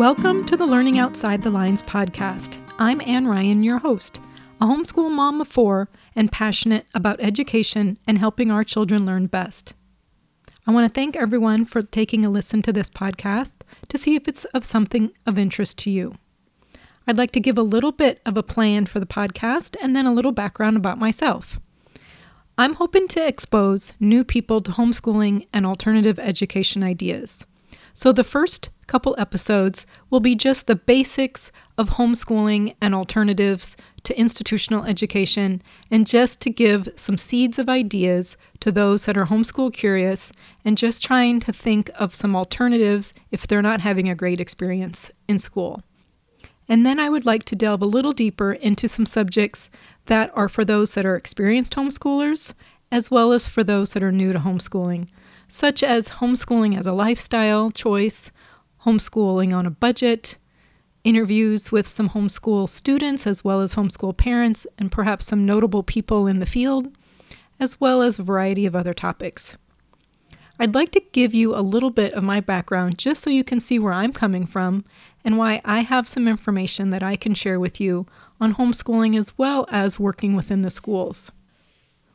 Welcome to the Learning Outside the Lines podcast. I'm Ann Ryan, your host, a homeschool mom of four and passionate about education and helping our children learn best. I want to thank everyone for taking a listen to this podcast to see if it's of something of interest to you. I'd like to give a little bit of a plan for the podcast and then a little background about myself. I'm hoping to expose new people to homeschooling and alternative education ideas. So, the first couple episodes will be just the basics of homeschooling and alternatives to institutional education, and just to give some seeds of ideas to those that are homeschool curious and just trying to think of some alternatives if they're not having a great experience in school. And then I would like to delve a little deeper into some subjects that are for those that are experienced homeschoolers, as well as for those that are new to homeschooling, such as homeschooling as a lifestyle choice, homeschooling on a budget, interviews with some homeschool students as well as homeschool parents, and perhaps some notable people in the field, as well as a variety of other topics. I'd like to give you a little bit of my background just so you can see where I'm coming from and why I have some information that I can share with you on homeschooling as well as working within the schools.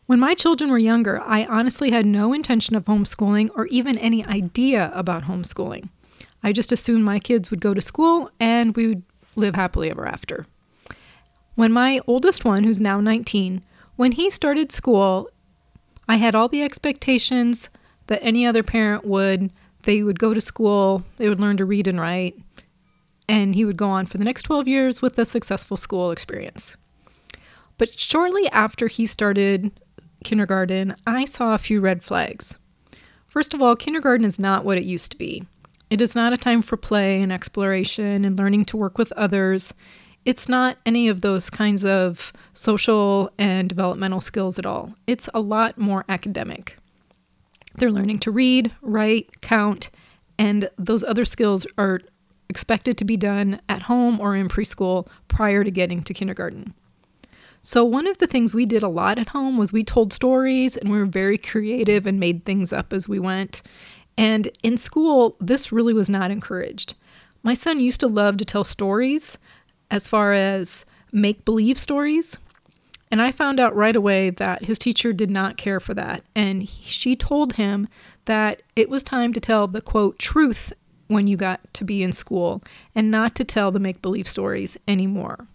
When my children were younger, I honestly had no intention of homeschooling or even any idea about homeschooling. I just assumed my kids would go to school and we would live happily ever after. When my oldest one, who's now 19, when he started school, I had all the expectations that any other parent would. They would go to school, they would learn to read and write, and he would go on for the next 12 years with a successful school experience. But shortly after he started kindergarten, I saw a few red flags. First of all, kindergarten is not what it used to be. It is not a time for play and exploration and learning to work with others. It's not any of those kinds of social and developmental skills at all. It's a lot more academic. They're learning to read, write, count, and those other skills are expected to be done at home or in preschool prior to getting to kindergarten. So, one of the things we did a lot at home was we told stories and we were very creative and made things up as we went. And in school, this really was not encouraged. My son used to love to tell stories as far as make believe stories. And I found out right away that his teacher did not care for that. And she told him that it was time to tell the quote truth when you got to be in school and not to tell the make believe stories anymore.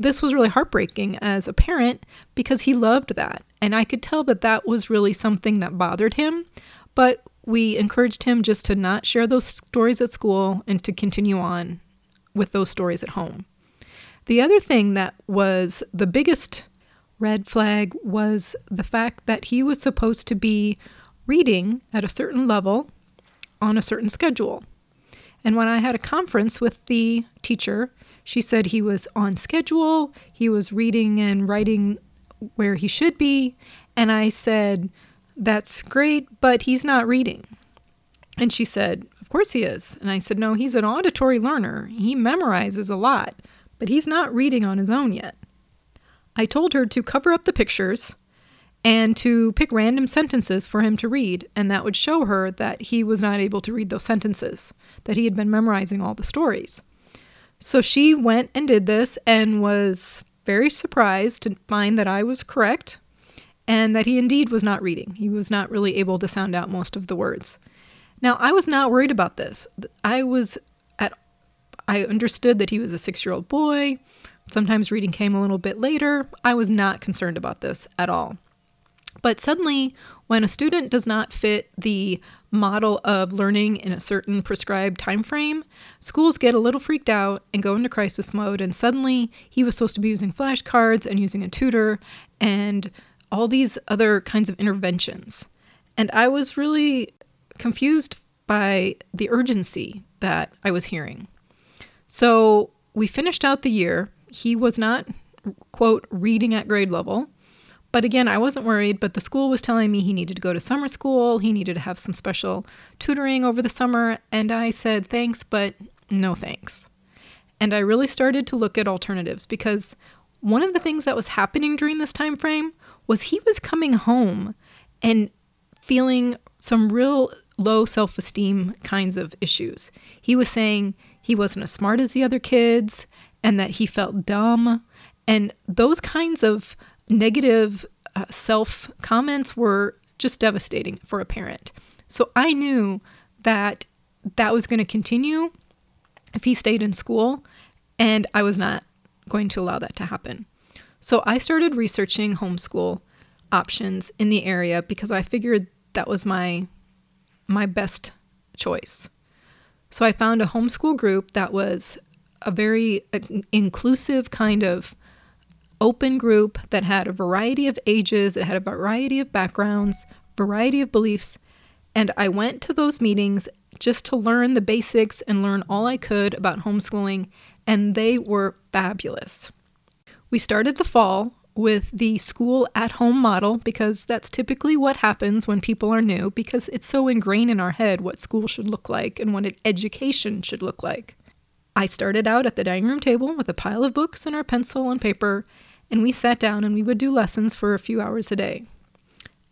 This was really heartbreaking as a parent because he loved that. And I could tell that that was really something that bothered him. But we encouraged him just to not share those stories at school and to continue on with those stories at home. The other thing that was the biggest red flag was the fact that he was supposed to be reading at a certain level on a certain schedule. And when I had a conference with the teacher, she said he was on schedule, he was reading and writing where he should be. And I said, that's great, but he's not reading. And she said, Of course he is. And I said, No, he's an auditory learner. He memorizes a lot, but he's not reading on his own yet. I told her to cover up the pictures and to pick random sentences for him to read, and that would show her that he was not able to read those sentences, that he had been memorizing all the stories. So she went and did this and was very surprised to find that I was correct and that he indeed was not reading. He was not really able to sound out most of the words. Now, I was not worried about this. I was at I understood that he was a 6-year-old boy. Sometimes reading came a little bit later. I was not concerned about this at all. But suddenly, when a student does not fit the model of learning in a certain prescribed time frame, schools get a little freaked out and go into crisis mode and suddenly he was supposed to be using flashcards and using a tutor and all these other kinds of interventions. And I was really confused by the urgency that I was hearing. So we finished out the year. He was not, quote, reading at grade level. But again, I wasn't worried, but the school was telling me he needed to go to summer school, he needed to have some special tutoring over the summer, and I said thanks, but no thanks. And I really started to look at alternatives because one of the things that was happening during this time frame was he was coming home and feeling some real low self esteem kinds of issues. He was saying he wasn't as smart as the other kids and that he felt dumb. And those kinds of negative uh, self comments were just devastating for a parent. So I knew that that was going to continue if he stayed in school, and I was not going to allow that to happen. So I started researching homeschool options in the area because I figured that was my my best choice. So I found a homeschool group that was a very uh, inclusive kind of open group that had a variety of ages, it had a variety of backgrounds, variety of beliefs, and I went to those meetings just to learn the basics and learn all I could about homeschooling, and they were fabulous. We started the fall with the school at home model because that's typically what happens when people are new because it's so ingrained in our head what school should look like and what an education should look like. I started out at the dining room table with a pile of books and our pencil and paper, and we sat down and we would do lessons for a few hours a day.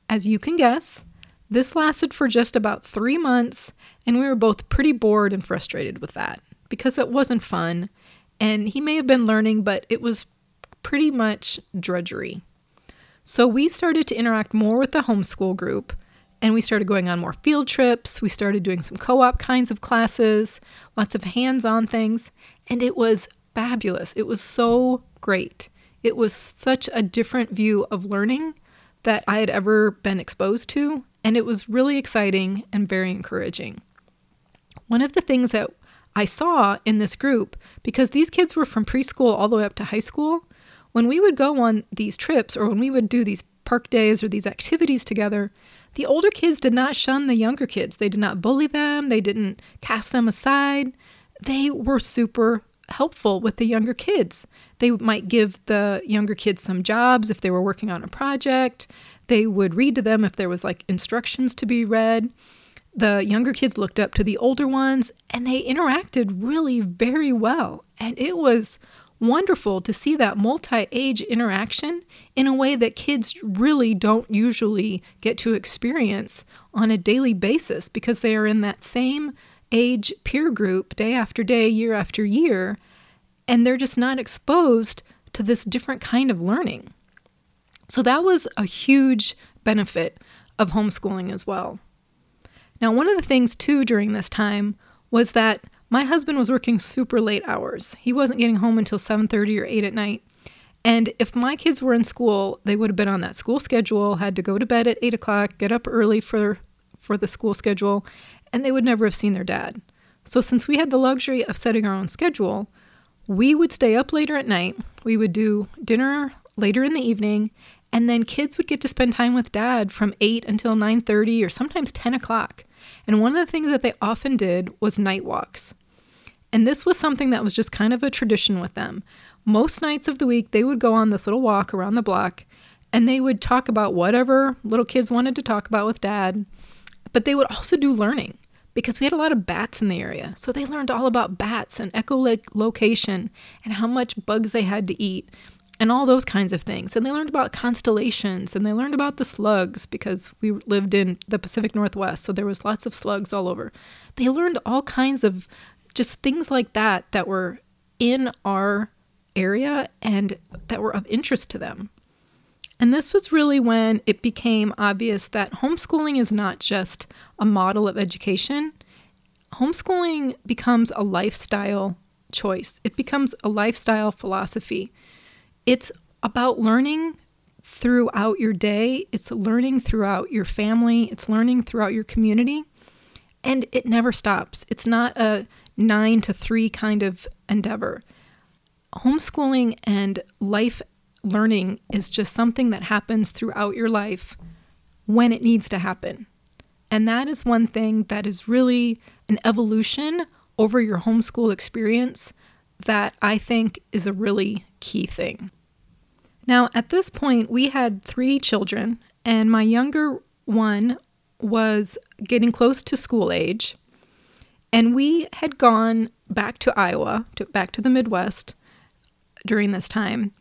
As you can guess, this lasted for just about three months, and we were both pretty bored and frustrated with that because it wasn't fun. And he may have been learning, but it was pretty much drudgery. So we started to interact more with the homeschool group and we started going on more field trips. We started doing some co op kinds of classes, lots of hands on things, and it was fabulous. It was so great. It was such a different view of learning that I had ever been exposed to, and it was really exciting and very encouraging. One of the things that I saw in this group, because these kids were from preschool all the way up to high school, when we would go on these trips or when we would do these park days or these activities together, the older kids did not shun the younger kids. They did not bully them, they didn't cast them aside. They were super helpful with the younger kids. They might give the younger kids some jobs if they were working on a project. They would read to them if there was like instructions to be read. The younger kids looked up to the older ones and they interacted really very well. And it was wonderful to see that multi age interaction in a way that kids really don't usually get to experience on a daily basis because they are in that same age peer group day after day, year after year, and they're just not exposed to this different kind of learning. So that was a huge benefit of homeschooling as well. Now, one of the things too during this time was that my husband was working super late hours. He wasn't getting home until 7:30 or 8 at night. And if my kids were in school, they would have been on that school schedule, had to go to bed at 8 o'clock, get up early for, for the school schedule, and they would never have seen their dad. So, since we had the luxury of setting our own schedule, we would stay up later at night. We would do dinner later in the evening, and then kids would get to spend time with dad from 8 until 9:30 or sometimes 10 o'clock. And one of the things that they often did was night walks. And this was something that was just kind of a tradition with them. Most nights of the week, they would go on this little walk around the block and they would talk about whatever little kids wanted to talk about with dad. But they would also do learning because we had a lot of bats in the area. So they learned all about bats and echolocation and how much bugs they had to eat and all those kinds of things. And they learned about constellations and they learned about the slugs because we lived in the Pacific Northwest, so there was lots of slugs all over. They learned all kinds of just things like that that were in our area and that were of interest to them. And this was really when it became obvious that homeschooling is not just a model of education. Homeschooling becomes a lifestyle choice. It becomes a lifestyle philosophy. It's about learning throughout your day, it's learning throughout your family, it's learning throughout your community, and it never stops. It's not a nine to three kind of endeavor. Homeschooling and life learning is just something that happens throughout your life when it needs to happen. And that is one thing that is really an evolution over your homeschool experience that I think is a really key thing. Now, at this point, we had three children, and my younger one was getting close to school age. And we had gone back to Iowa, to, back to the Midwest during this time.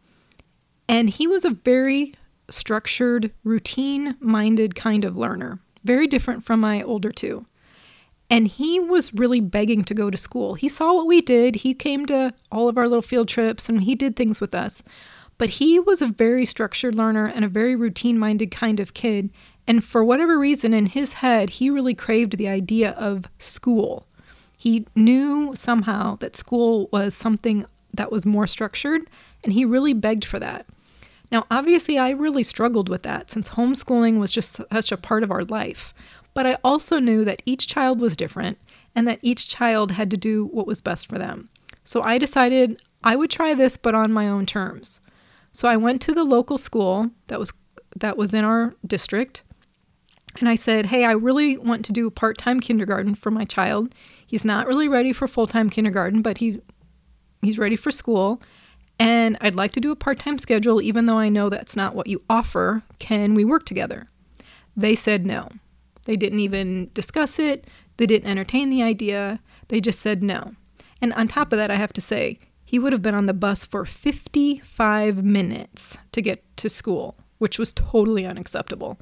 And he was a very structured, routine minded kind of learner, very different from my older two. And he was really begging to go to school. He saw what we did. He came to all of our little field trips and he did things with us. But he was a very structured learner and a very routine minded kind of kid. And for whatever reason, in his head, he really craved the idea of school. He knew somehow that school was something that was more structured, and he really begged for that. Now, obviously, I really struggled with that since homeschooling was just such a part of our life. But I also knew that each child was different and that each child had to do what was best for them. So I decided I would try this, but on my own terms. So I went to the local school that was that was in our district, and I said, "Hey, I really want to do part-time kindergarten for my child. He's not really ready for full-time kindergarten, but he he's ready for school." And I'd like to do a part time schedule, even though I know that's not what you offer. Can we work together? They said no. They didn't even discuss it, they didn't entertain the idea. They just said no. And on top of that, I have to say, he would have been on the bus for 55 minutes to get to school, which was totally unacceptable.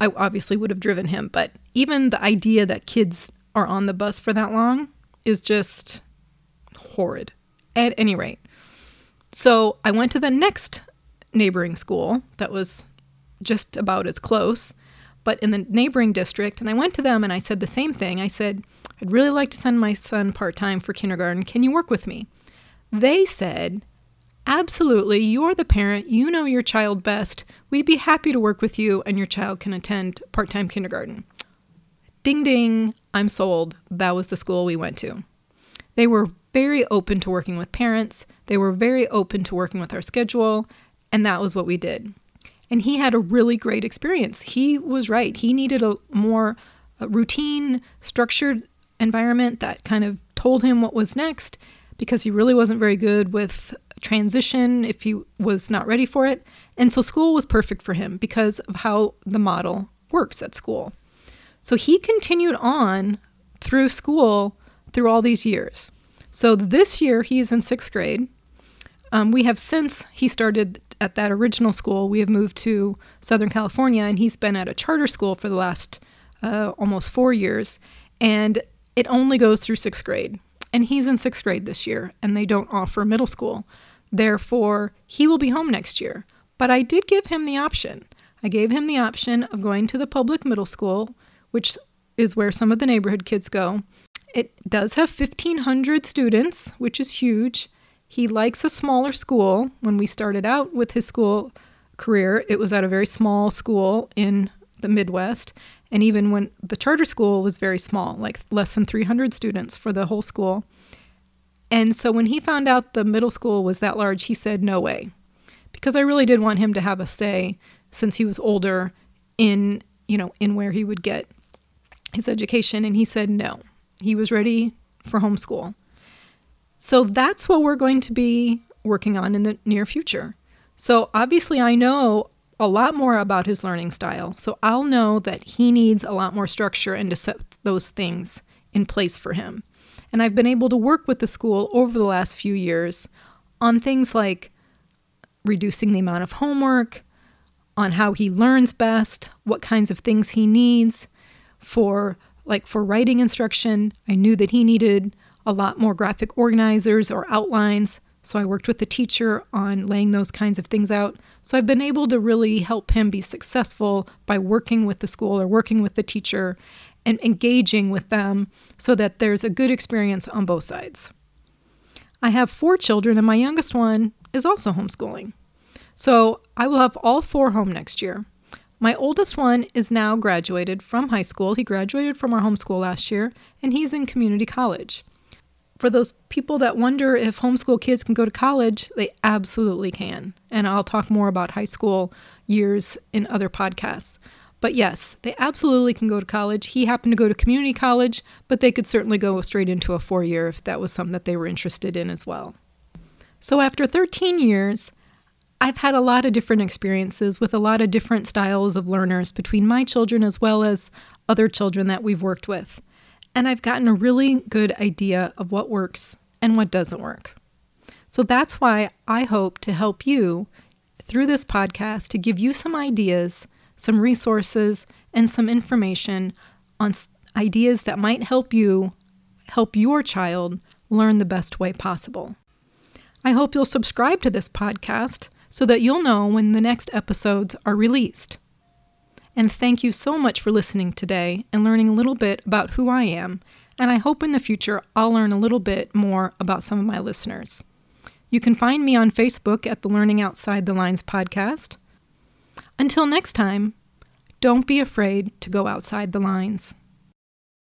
I obviously would have driven him, but even the idea that kids are on the bus for that long is just horrid. At any rate, so I went to the next neighboring school that was just about as close, but in the neighboring district. And I went to them and I said the same thing. I said, I'd really like to send my son part time for kindergarten. Can you work with me? They said, Absolutely. You're the parent. You know your child best. We'd be happy to work with you, and your child can attend part time kindergarten. Ding ding, I'm sold. That was the school we went to. They were very open to working with parents. They were very open to working with our schedule, and that was what we did. And he had a really great experience. He was right. He needed a more uh, routine, structured environment that kind of told him what was next because he really wasn't very good with transition if he was not ready for it. And so school was perfect for him because of how the model works at school. So he continued on through school through all these years. So this year he's in sixth grade. Um, we have since he started at that original school, we have moved to Southern California, and he's been at a charter school for the last uh, almost four years. And it only goes through sixth grade. And he's in sixth grade this year, and they don't offer middle school. Therefore, he will be home next year. But I did give him the option. I gave him the option of going to the public middle school, which is where some of the neighborhood kids go, it does have 1,500 students, which is huge. He likes a smaller school. When we started out with his school career, it was at a very small school in the Midwest. And even when the charter school was very small, like less than 300 students for the whole school. And so when he found out the middle school was that large, he said, no way. Because I really did want him to have a say since he was older in, you know, in where he would get his education. And he said, no, he was ready for homeschool. So that's what we're going to be working on in the near future. So obviously, I know a lot more about his learning style. So I'll know that he needs a lot more structure and to set those things in place for him. And I've been able to work with the school over the last few years on things like reducing the amount of homework, on how he learns best, what kinds of things he needs for like for writing instruction, I knew that he needed a lot more graphic organizers or outlines. So I worked with the teacher on laying those kinds of things out. So I've been able to really help him be successful by working with the school or working with the teacher and engaging with them so that there's a good experience on both sides. I have four children, and my youngest one is also homeschooling. So I will have all four home next year. My oldest one is now graduated from high school. He graduated from our homeschool last year, and he's in community college. For those people that wonder if homeschool kids can go to college, they absolutely can. And I'll talk more about high school years in other podcasts. But yes, they absolutely can go to college. He happened to go to community college, but they could certainly go straight into a four year if that was something that they were interested in as well. So after 13 years, I've had a lot of different experiences with a lot of different styles of learners between my children as well as other children that we've worked with. And I've gotten a really good idea of what works and what doesn't work. So that's why I hope to help you through this podcast to give you some ideas, some resources, and some information on ideas that might help you help your child learn the best way possible. I hope you'll subscribe to this podcast so that you'll know when the next episodes are released. And thank you so much for listening today and learning a little bit about who I am. And I hope in the future I'll learn a little bit more about some of my listeners. You can find me on Facebook at the Learning Outside the Lines podcast. Until next time, don't be afraid to go outside the lines.